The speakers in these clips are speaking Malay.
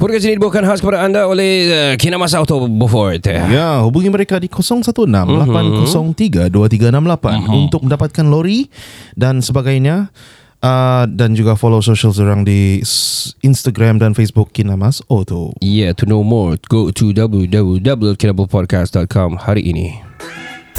Podcast ini dibawakan khas kepada anda oleh uh, Kinamasa Auto Beaufort. Ya, hubungi mereka di 016-803-2368 untuk mendapatkan lori dan sebagainya. Uh, dan juga follow social orang di Instagram dan Facebook Kinamas Auto. Yeah, to know more, go to www.kinablepodcast.com hari ini.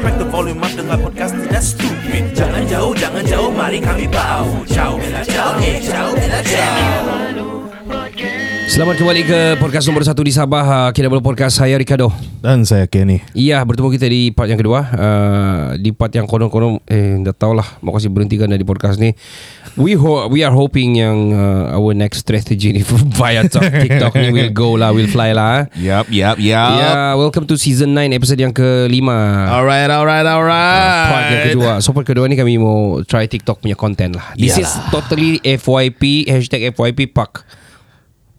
Crack the volume up dengar podcast tidak stupid. Jangan jauh, jangan jauh, mari kami bau. Ciao, bella ciao, eh ciao, bella ciao Selamat kembali ke podcast nombor satu di Sabah, uh, Kinabalu Podcast. Saya Ricardo. Dan saya Kenny. Iya, bertemu kita di part yang kedua. Uh, di part yang konon-konon, eh, dah tahulah. Mau kasih berhentikan dari podcast ni. We ho- we are hoping yang uh, our next strategy ni via to- TikTok ni will go lah, will fly lah. Yap, yap, yap. Yeah, welcome to season 9 episode yang kelima. Alright, alright, alright. Part yang kedua So part kedua ni kami mau Try TikTok punya content lah This is totally FYP Hashtag FYP Pak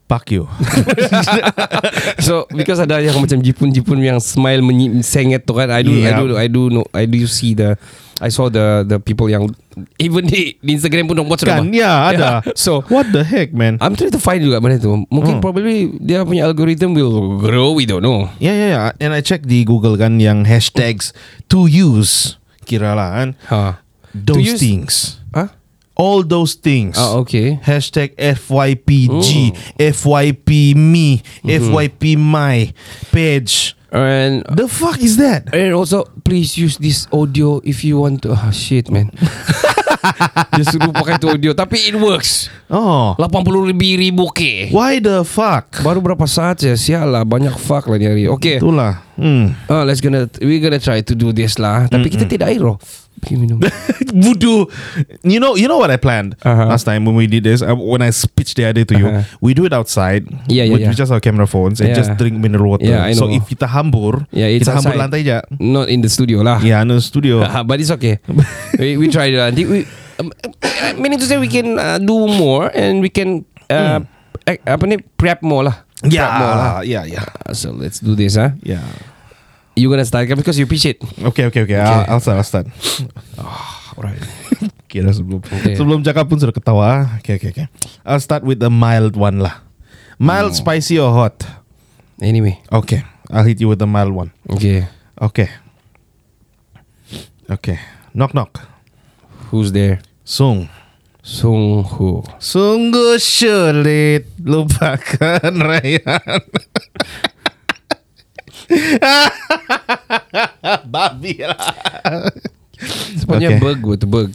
Fuck you. So because ada yang macam Jipun-jipun Yang smile menyi- Sengit tu kan I do I Yep. do I do know I do see the I saw the the people yang Even di, di Instagram pun Buat kan, ya ada. So What the heck, man? I'm trying to find juga mana tu Mungkin Hmm. probably Dia punya algorithm Will grow We don't know Ya, ya, ya. And I check di Google kan yang hashtags to use. Kira lah kan. ha. Those use- things. All those things. Ah, okay Hashtag FYPG, Oh. FYP me, Mm-hmm. FYP my page. And The fuck is that? And also please use this audio if you want to. Ah shit man. Dia suruh pakai tu audio tapi it works. Oh. 80 lebih ribu K. Why the fuck? Baru berapa saat ya Sial lah Banyak fuck lah ni hari Okay Itulah. Hmm. uh, Let's gonna We gonna try to do this lah Tapi kita tidak air loh Pergi minum Voodoo. You know, you know what I planned Uh-huh. last time when we did this. Uh, when I pitched the idea to you, Uh-huh. we do it outside. Yeah, yeah, with yeah. just our camera phones and Yeah. just drink mineral water. Yeah, I So know. if kita hambur, Yeah, it's kita hambur lantai je. Not in the studio lah Yeah, no studio. Ah, But it's okay We, we try it Nanti we um, uh, Meaning to say We can uh, do more And we can uh, eh, Apa ni Prep more lah Prep more lah yeah, yeah, yeah, Uh, So let's do this ah. yeah. You gonna start kan Because you pitch it Okay, okay, okay. I'll, I'll start. I'll start. Alright Kira sebelum Okay. sebelum cakap pun sudah ketawa. Okay, okay, okay. I'll start with the mild one lah. Mild, Hmm. spicy or hot? Anyway Okay, I'll hit you with the mild one. Okay Okay. Okay. Knock knock. Who's there Sung. Sung Ho Sungguh sulit lupakan Rayhan. Babi lah. Sepatutnya Okay. Berg with Berg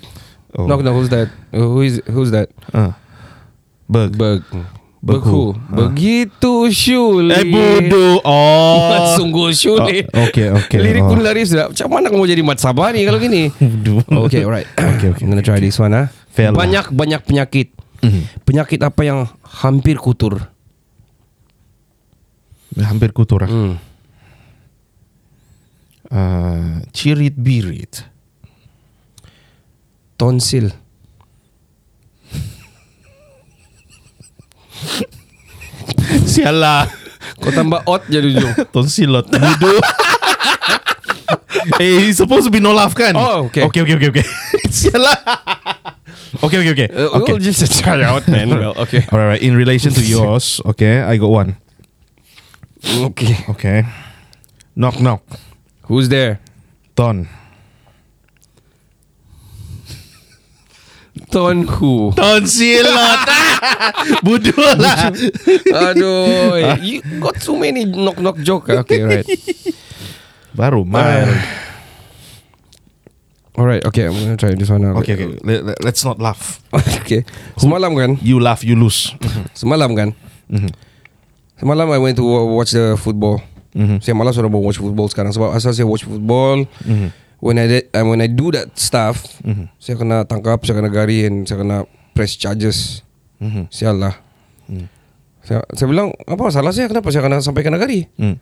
Oh. Knock knock who's that Uh, Who is Who's that Uh. Berg. Berg Berg Berg who who? Begitu sulit Eh bodoh. Oh. Sungguh sulit Oh, okay, okay. Lirik Oh. pun lari sudah Macam mana kamu jadi Mat Sabah ni Kalau gini Okay alright Okay, okay, I'm gonna okay, try this one ah. Lah. Banyak-banyak penyakit Mhm. Penyakit apa yang Hampir kutur Hampir kutur. ah. hmm. Uh, cirit birit. Tonsil Sialah. Kau tambah ot je ujung Tonsilot. Bodoh. eh, it's supposed to be no laugh kan? Oh, okay. Okay, okay, okay, okay. Sialah. okay, okay, okay. Uh, okay. We'll just try out man Well okay All right, right. In relation to yours, okay, I got one. Okay Okay. Knock, knock. Who's there Ton. Ton who Tonsilot. Bodoh lah. Aduh You got so many knock knock joke. Okay right Baru mild. Alright, okay, I'm gonna try this one now. Okay, okay. Let, let- let's not laugh. okay. Semalam kan, You laugh, you lose. semalam kan. Semalam I went to wa- watch the football. Saya malas mau watch football sekarang sebab asal saya watch football. When I did, when I do that stuff, saya kena tangkap, saya kena gari, and saya kena press charges. Sial lah. Saya, saya bilang apa salah saya kenapa saya kena sampai kena gari? Hmm.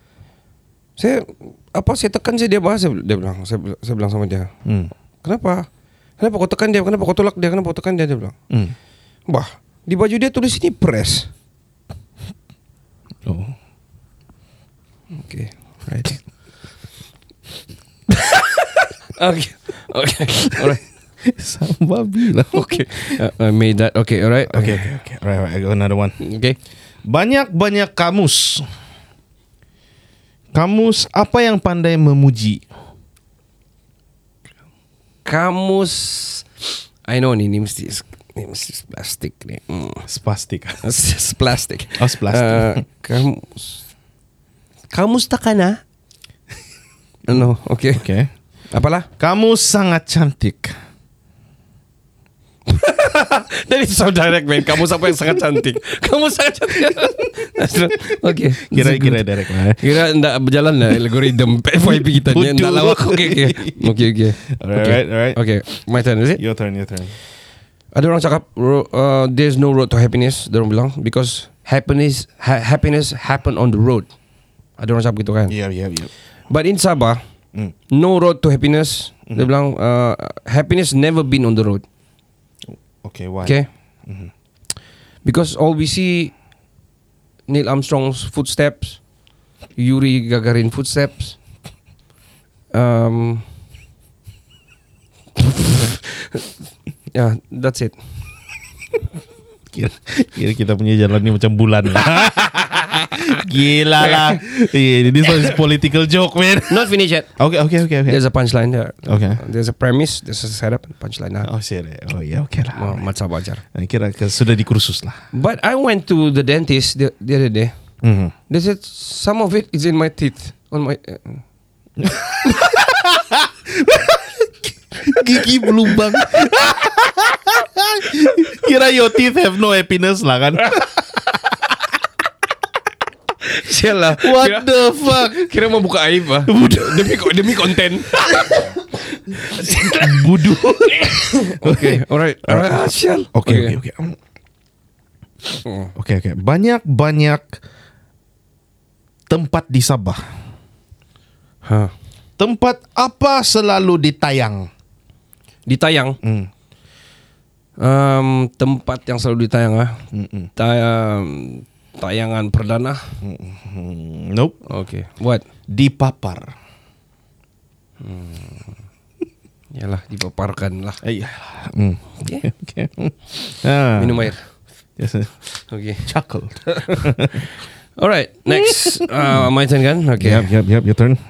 Saya apa saya tekan saya dia bahas saya, dia bilang saya, saya bilang sama dia. Hmm. Kenapa? Kenapa kau tekan dia? Kenapa kau tolak dia? Kenapa kau tekan dia? Dia bilang. Hmm. Bah, di baju dia tulis ini press. Oh. Okay, right. okay, okay, alright. Sama babi lah. Okay, uh, I made that. Okay, alright. Okay, okay, okay. Right, right. I got another one. okay. Banyak-banyak kamus. Kamus apa yang pandai memuji? Kamus. I know ni ni mesti ni mesti plastik ni. Mm. Spastik. Plastik. Oh, plastik. Uh, kamus. Kamus takana? no, okay. Okay. Apalah? Kamu sangat cantik. That is so direct man Kamu siapa yang sangat cantik Kamu sangat cantik Okay Kira-kira direct lah. eh. Kira ndak berjalan lah Algorithm FYP kita ni. Ndak lawak Okay okay Okay okay Alright, okay. alright. Okay My turn is it Your turn, your turn. Ada orang cakap uh, There's no road to happiness Dia orang bilang Because Happiness ha- Happiness happen on the road Ada orang cakap gitu kan Yeah, yeah, yeah. But in Sabah Mm. No road to happiness Dia bilang uh, Happiness never been on the road Okay, why? Okay. Because all we see Neil Armstrong's footsteps, Yuri Gagarin footsteps. Um, yeah, that's it. Kira, kira kita punya jalan ni macam bulan lah. Gila lah. Yeah, this one is political joke, man. Not finished yet. Okay, okay, okay, okay. There's a punchline there. Okay. There's a premise. There's a setup. Punchline. Nah. Oh, shit. Oh, yeah, okay lah. Oh, mat sabar ajar. Kira sudah dikursus lah. But I went to the dentist the, the other day. Mm-hmm. They said some of it is in my teeth. On my. Uh, Gigi berlubang. Kira your teeth have no happiness lah kan. Sial lah. What Kira- the fuck? Kira mau buka aib ah. demi demi konten. Budu. Okay, alright. Alright, sial. Okay, okay, okay. Okay, okay. Banyak-banyak tempat di Sabah. Ha. Tempat apa selalu ditayang? Ditayang. Hmm. Um, tempat yang selalu ditayang ah. Mm-mm. Tayang tayangan perdana. Hmm, Nope. Okay. What? Dipapar. Yalah, dipaparkan lah. Iya. Hmm. Okay. Okay. Ah. Minum air. Yes. Okay. Chuckle. Alright, next. uh, my turn kan? Okay. Yep, yep, yep. Your turn.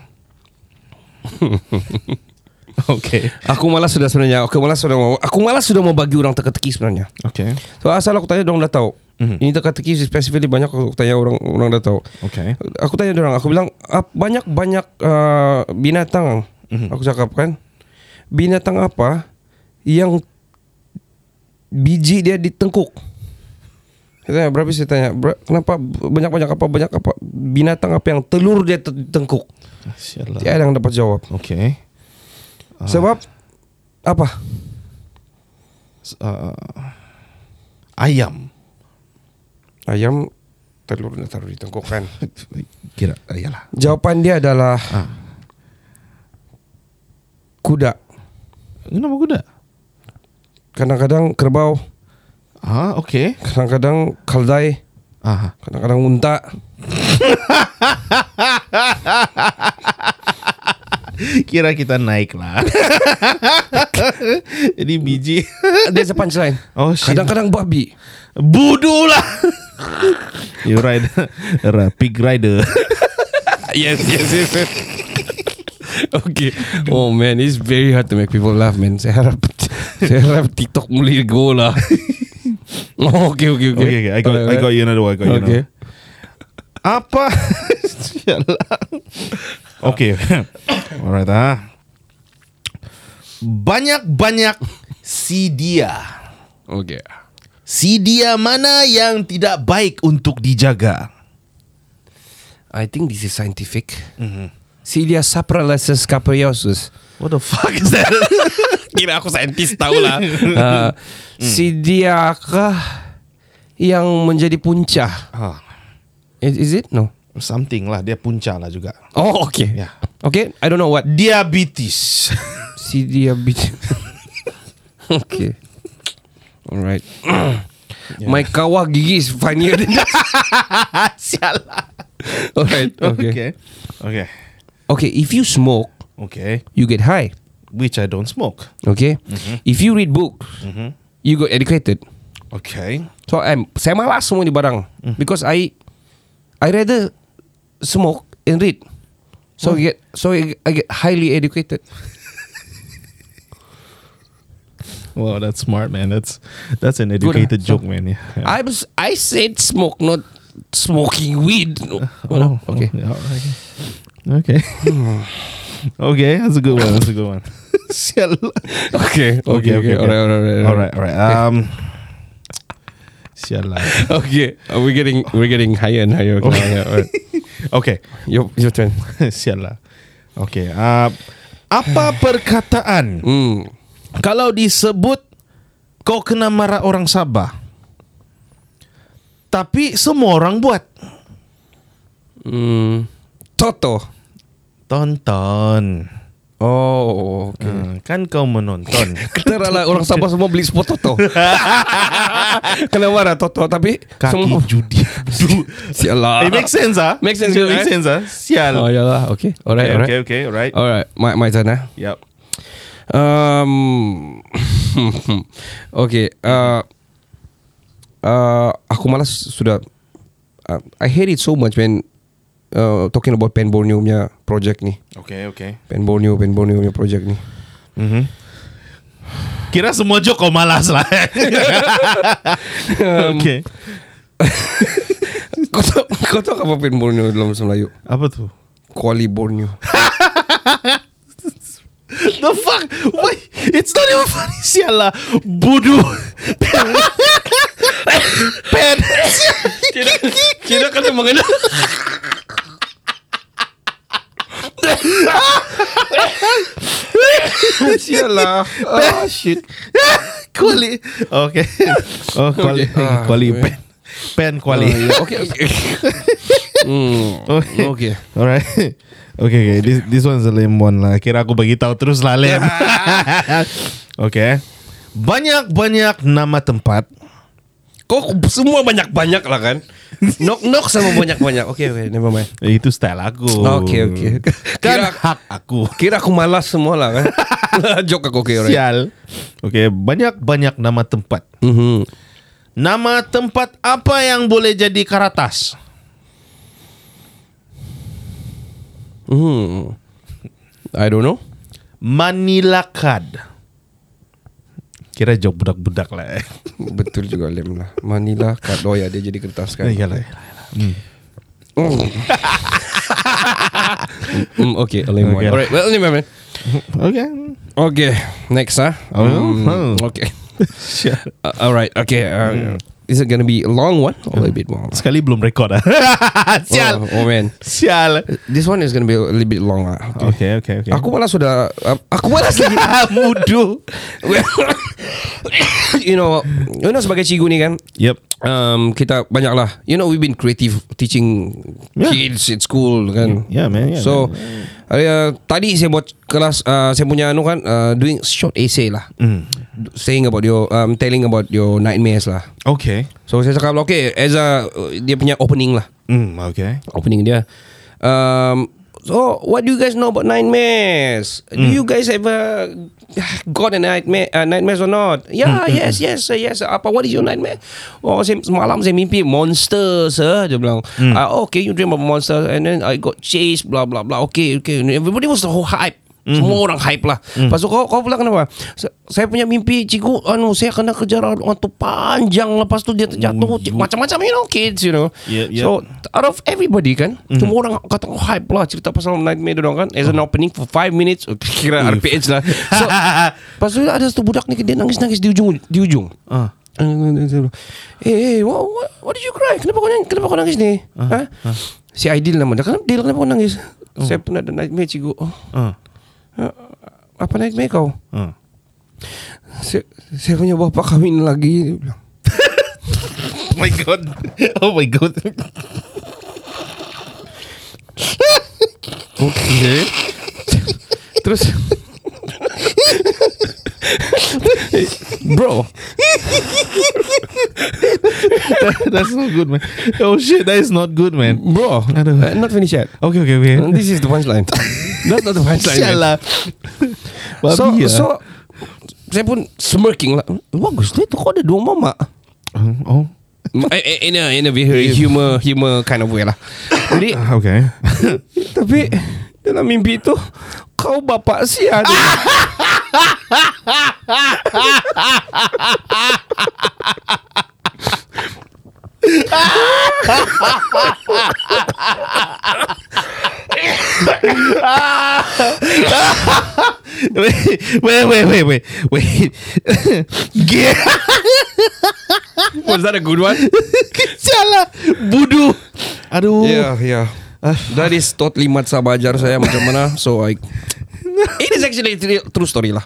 okay. Aku malas sudah sebenarnya. Aku malas sudah mau. Aku malas sudah mau bagi orang teka-teki sebenarnya. Okay. So asal aku tanya orang dah tahu. Mhm. Ini teka-teki spesifikly banyak aku tanya orang orang dah tahu. Okay. Aku tanya orang, aku bilang "Ap- banyak banyak uh, binatang. Mhm. Aku cakap kan, binatang apa yang biji dia ditengkuk? Saya tanya, berapa saya tanya, "Ber- kenapa banyak banyak apa banyak apa binatang apa yang telur dia te- ditengkuk? Sialah. Tiada yang dapat jawab. Okay. Sebab apa? Uh, ayam. Ayam telur dia taruh ditengkuk kan? Kira, uh, iyalah. Jawapan dia adalah Ah. kuda. Kenapa kuda? Kadang-kadang kerbau, Ah, okay. kadang-kadang kaldai, Ah. kadang-kadang unta. Kira kita naik lah. Jadi biji. There's a punchline. Oh, shit. Kadang-kadang babi. Budu lah. you ride a pig rider. yes, yes, yes. yes. okay. Oh man, it's very hard to make people laugh, man. Saya harap, saya harap TikTok mulai go lah. oh, okay, okay, okay. Okay, okay. I got, I got you another one. I got you Okay. another. Apa? Okay. Alright ah. Banyak-banyak si dia. Okay. Si dia mana yang tidak baik untuk dijaga? I think this is scientific. Mm-hmm. Cilia sapralasis capriosus. What the fuck is that? Kira aku saintis tahu lah. uh, Si dia kah yang menjadi punca? ah, Is, is it? No. something lah. Dia punca lah juga. Oh, okay. Yeah. Okay, I don't know what. Diabetes. Si dia bit. okay. Alright. My kawah gigi is funnier than that. Sialah. Alright. Okay. Okay. Okay. Okay. If you smoke, Okay. you get high. Which I don't smoke. Okay. If you read books, you got educated. Okay. So I'm saya malas semua ni barang because I I rather smoke and read. So I get so I, I get highly educated. Wow, that's smart, man. That's that's an educated So- joke, man. Yeah. yeah. I was I said smoke, not smoking weed. No. Oh, okay. oh, yeah, okay. Okay. okay, that's a good one. That's a good one. Sial. Okay. Okay. Okay. Alright. Alright. Alright. Alright, alright. Um, sial. Okay. Uh, we're getting we're getting higher and higher. Okay. Yeah, alright. Okay, Your your turn. sial. Okay. Uh, apa perkataan Hmm. Kalau disebut kau kena marah orang Sabah, tapi semua orang buat Hmm. Toto. tonton. Oh. Okay. Hmm, kan kau menonton. Kita lah orang Sabah semua beli spot Toto. Kena marah Toto tapi Kaki semua judi. Sialah. It makes sense ah. Makes sense, It eh? makes sense ah. Sial. Oh ya lah. Okay. Alright. okay, alright. okay, okay, alright. Alright. My my turn ah. Yep. Um. okay. Uh, uh, aku malas sudah. Uh, I hate it so much when uh, talking about Pen Borneo punya project ni. Okay, okay. Pen Borneo, Pen Borneo punya project ni. Mhm. Kira semua joke kau malas lah. okay. kau tahu kau tahu apa Pen Borneo dalam bahasa Melayu? Apa tu? Kuali Borneo. The fuck? Wait, it's not even funny. Sial lah. Bodoh. Pen. Kira kira kata mengenal. Sialah. Oh shit. Kuali. Okay. Oh, kuali. Okay. Ah, Kuali okay. pen. Pen kuali. Oh, yeah. Okay, okay. hmm. Okay. Okay. Alright. Okay, okay. This this one's a lame one lah. Kira aku bagi tahu terus lah lame. okay. Banyak-banyak nama tempat. Kok semua banyak-banyak lah kan? Knock-knock sama banyak-banyak. Okay, okay. Never mind. Eh, Itu style aku. Okay, okay. Kan Kira, hak aku. kira aku malas semua lah kan? Joke aku, okay, alright. Sial. Okay, banyak-banyak nama tempat. Mhm. Nama tempat apa yang boleh jadi karatas? Hmm. I don't know. Manila Card. Kira jok budak-budak lah. Eh. Betul juga lem lah. Manila kad oh ya dia jadi kertas kan. Iyalah. Hmm, okay, lem Okay. Alright, well, lem man. Okay. Okay, next ah. Oh, Hmm, oh. Okay. Uh, alright, okay. Uh, Is it gonna be a long one or a little bit more? Sekali belum record ah. Sial. Oh, oh man, Sial. this one is gonna be a little bit long lah. Okay. Okay, okay, okay. Aku malas sudah. Uh, aku malas lagi. mudu. Well, you know, you know sebagai cikgu ni kan, Yep. um, kita banyak lah. You know, we've been creative teaching Yeah. kids at school kan. Yeah, man. Yeah, so man. uh, tadi saya buat kelas uh, saya punya anu kan uh, doing short essay lah. Mm. Saying about your um, telling about your nightmares lah. Okay. So saya cakap okay as a uh, dia punya opening lah. Mm, okay. Opening dia. Um, so what do you guys know about nightmares? Do you guys ever got a nightmare uh, nightmares or not? Yeah, yes, yes, sir, yes. sir. Apa what is your nightmare? Oh, saya, semalam saya mimpi monster, sir. Dia bilang, ah, okay, you dream about monster, and then I got chased, blah blah blah. Okay, okay. Everybody was so hype. Semua orang hype lah. Lepas tu kau, kau pula kenapa? Sa- Saya punya mimpi, cikgu, anu, saya kena kejar orang tu panjang. Lepas tu dia terjatuh. Cik- Macam-macam, you know, kids, you know. Yeah, yeah. So, out of everybody kan, semua orang kata oh, hype lah cerita pasal Nightmare dia orang kan. As an opening for 5 minutes, oh, kira RPH lah. So, lepas tu ada satu budak ni, dia nangis-nangis di ujung. Di ujung. Ah. Eh, eh, what, what, what did you cry? Kenapa kau nangis, kenapa kau nangis ni? Ha? Si Aidil nama dia. Kenapa, Dil, kenapa kau nangis? Saya pernah ada nightmare, cikgu. Oh, Ah. Apa nightmare kau? Ah. Saya, saya punya bapa kahwin lagi. Oh my god. Oh my god. Okay. Terus Bro That's not good, man. Oh shit, that is not good, man. Bro uh, Not finished yet Okay, okay, okay. This is the punchline That's not the punchline. Sialah. So Babi lah. So Saya pun smirking lah Bagus ni tu kau ada dua mama Oh. Eh, In a, in a very humor Humor kind of way lah Jadi Okay. Tapi Dalam mimpi tu Kau bapak sia dia. Wait, wait, wait, wait, wait, wait. Get Was that a good one? Sialah. Budu. Aduh. Yeah, yeah. That is totally mat sabajar saya macam mana. So I It is actually a true- story lah.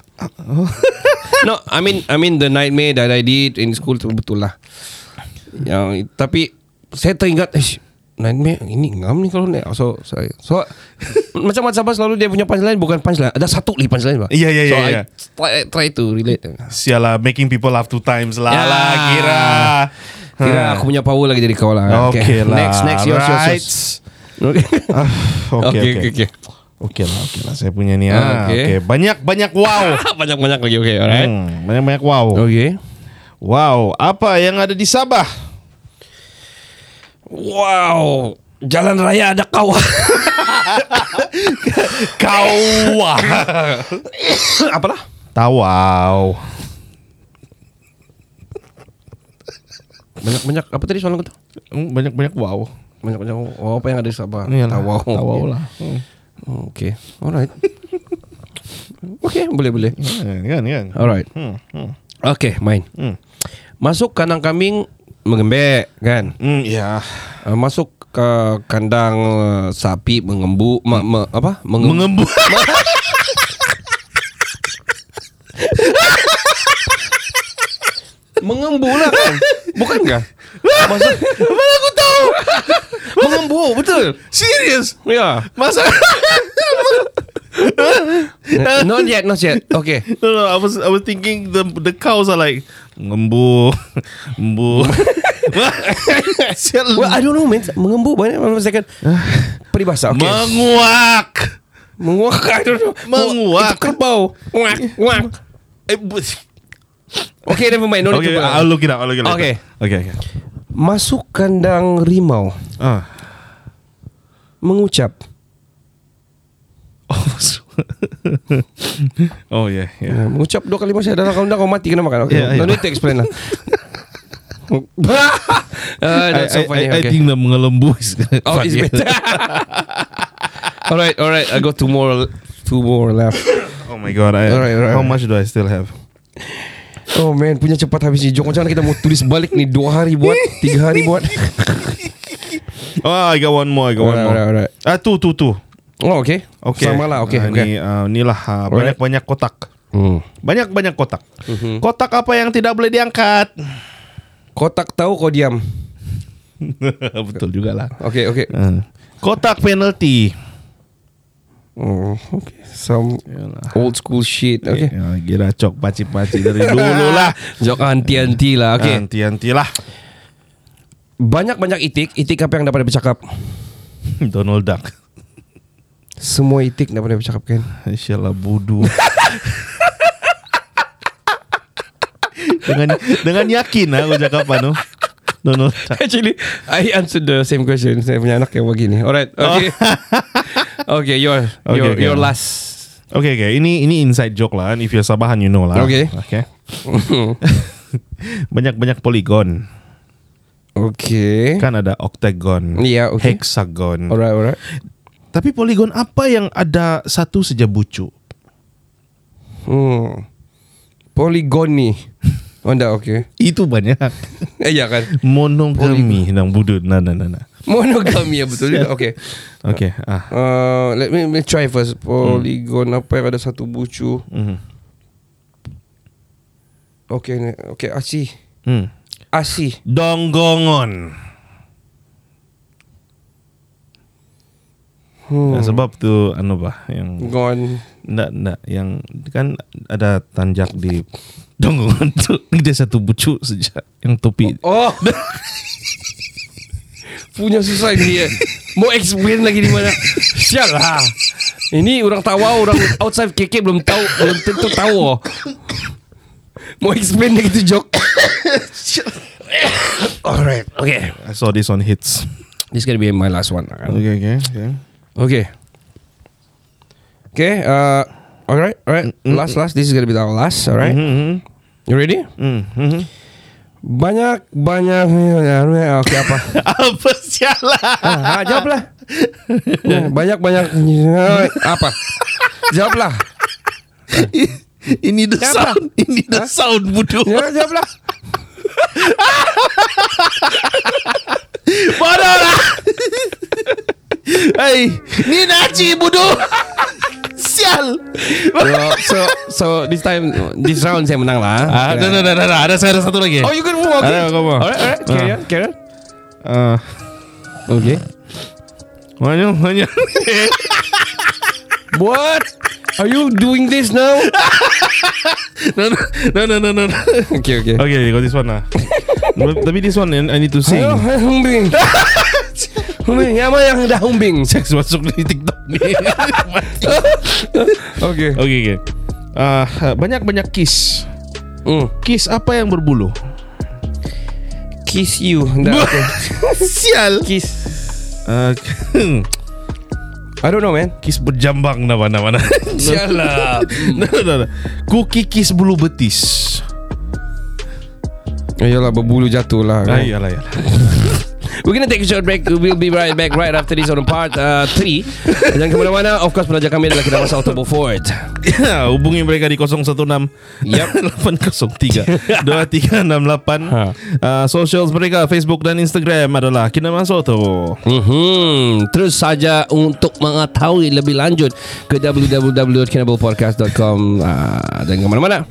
no, I mean I mean the nightmare that I did in school tu betul lah. Yang tapi saya teringat eh nightmare ini ngam ni kalau ni. So saya so macam mat sabar selalu dia punya punchline bukan punchline. Ada satu lagi punchline bah. Yeah, yeah, so yeah, I yeah. try, try to relate. Sialah, making people laugh two times lah. Ya. lah kira. Kira aku punya power lagi dari kau lah. Okay lah. Next, next, yours, yours, Right. yours. Okay. Okay, okay. okay, okay. Okay lah, okay lah. Saya punya ni. Ah, Ah, okay. okay. Banyak, banyak wow. Banyak-banyak lagi, okay, alright. Hmm, banyak, banyak wow. Okay. Wow, apa yang ada di Sabah? Wow. Jalan raya ada kawah. Kawah. Apalah? Tawau. Banyak-banyak apa tadi soalan kau tu? Hmm, Banyak-banyak wow. Banyak-banyak oh, apa yang ada di Sabah? Iyalah, Tawau. Tawau lah. Hmm. Oh, okay. Alright. okay, boleh boleh. Kan, kan, kan. Alright. Hmm, hmm. Okay, main. Hmm. Masuk kandang kambing mengembek kan? Hmm, ya. Uh, masuk ke kandang uh, sapi mengembu ma, ma, apa? Mengembu. Mengembu. mengembu lah kan? Bukan kah? Masuk Mana aku tahu? mengembu, betul. Serius? Ya. Masa? Not yet, not yet. Okay. no, no, I was I was thinking the the cows are like ngembu, embu. Sial. Well, I don't know, man. Mengembu banyak one second. Peribahasa. Okay. Menguak. Menguak. I don't know. Menguak. Itu kerbau. Nguak, nguak. Okay, never mind. No need Okay, to- I'll look it up. I'll look it up. Okay. Okay, okay. Masuk kandang rimau. Ah. Mengucap. Oh, oh yeah, yeah. Yeah. Mengucap dua kali masih dalam kandang kau mati kena makan. Okay. Yeah, no yeah. need to explain lah. uh, that's so I, funny. I, I okay. think the mengelembu is Oh, it's better. all right, all right. I got two more, two more left. Oh my god. I, Alright, alright, how alright. much do I still have? Oh man, punya cepat habis ni. Jok macam mana kita mau tulis balik ni dua hari buat, tiga hari buat. Oh, I got one more. I got one more. alright, alright. Ah, two, two, two. Oh, okay. Okay. Sama lah, okay. Ah, okay. Ni, uh, ni lah uh, Alright. banyak-banyak kotak. Hmm. Banyak-banyak kotak. Kotak apa yang tidak boleh diangkat? Kau tak tahu kau diam. Betul juga lah. Okay, okay. Uh, kotak penalty. Oh, okay. Some old school shit. Okay. Ya, kira cok paci-paci dari dulu lah. Jok anti-anti lah. Okay. Anti-anti lah. Banyak-banyak itik. Itik apa yang dapat bercakap? Donald Duck. Semua itik dapat bercakap kan? Insyaallah budu. dengan dengan yakin lah aku cakap apa no. Donald Duck. Actually, I answered the same question. Saya punya anak yang begini. Alright. Okay. Okay, your Okay, your okay. your last Okay, okay. Ini ini inside joke lah. If you're Sabahan, you know lah. Okay. Okay. Banyak-banyak poligon. Okay. Kan ada octagon, Ya, okay. hexagon. Alright, alright. Tapi poligon apa yang ada satu saja bucu? Hmm. Poligoni. Oh, enggak, okay. Itu banyak. Eh, ya kan? Monogami nang budut. Nah, nah, nah, nah. Monogami ya betul juga. Okay. Okay. Ah. Uh, let me, let me try first. Polygon apa yang ada satu bucu? Mhm. Okay, okay. Asi. Hmm. Asi. Donggongon. Hmm. Nah, sebab tu anu bah yang Gon. Nggak, nggak. Yang kan ada tanjak di donggongan tu. Dia satu bucu saja. Yang topi. Oh. Punya susah ini ya. Mau explain lagi di mana? Sial lah. Ini orang tawa orang outside KK belum tahu belum tentu tahu. Mau explain lagi tu joke. Alright. Okay. I saw this on hits. This gonna be my last one. kan? Okay, okay. okay. Okay. Okay. Uh, alright. Alright. Last, last. This is gonna be our last. Alright. Mm-hmm. You ready? Mm-hmm. Banyak banyak. Okay apa? Apa sialah? Ah, jawablah. Ya, banyak banyak apa? Jawablah. Ini the sound. Ini the sound bodoh. Ya, jawablah. Bodoh lah. Hey, ni naci bodoh. Sial. So, so, so this time, this round saya menang lah. Ah, ada, ada, ada, ada, ada, saya ada satu lagi. Oh, you can move. Okay. Ada. Alright, alright. Carry Ah. on, carry on. Ah, Okay. banyak, banyak. What? Are you doing this now? no, no, no, no, no, no. Okay, okay. Okay, got this one lah. Tapi this one I need to sing. Humbing. yang mana yang dah humbing? Seks masuk di TikTok ni. Okay. okay, okay. Ah, banyak-banyak kiss. Mm. Kiss apa yang berbulu? Kiss you. Dah. Sial. Kiss. Ah, I don't know, man. kiss berjambang nama nama. Sialah. no, no, no. Kuki kiss bulu betis. Yalah, berbulu jatuh lah. Ah, Kan? iyalah, iyalah. We're gonna take a short break. We'll be right back right after this on part 3. Jangan ke mana-mana. Of course, pelajar kami adalah Kedai Masa Autobo Ford. Ya, hubungi mereka di 016 Yep. 803 2368 Ha. uh, Socials mereka Facebook dan Instagram adalah Kinamasoto Mm-hmm. Terus saja untuk mengetahui lebih lanjut ke www.kinablepodcast.com uh, Dan ke mana-mana.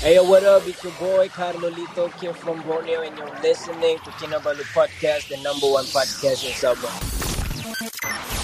Hey, yo, what up? It's your boy Carlolito here from Borneo, and you're listening to Kinabalu Podcast, the number one podcast in Sabah.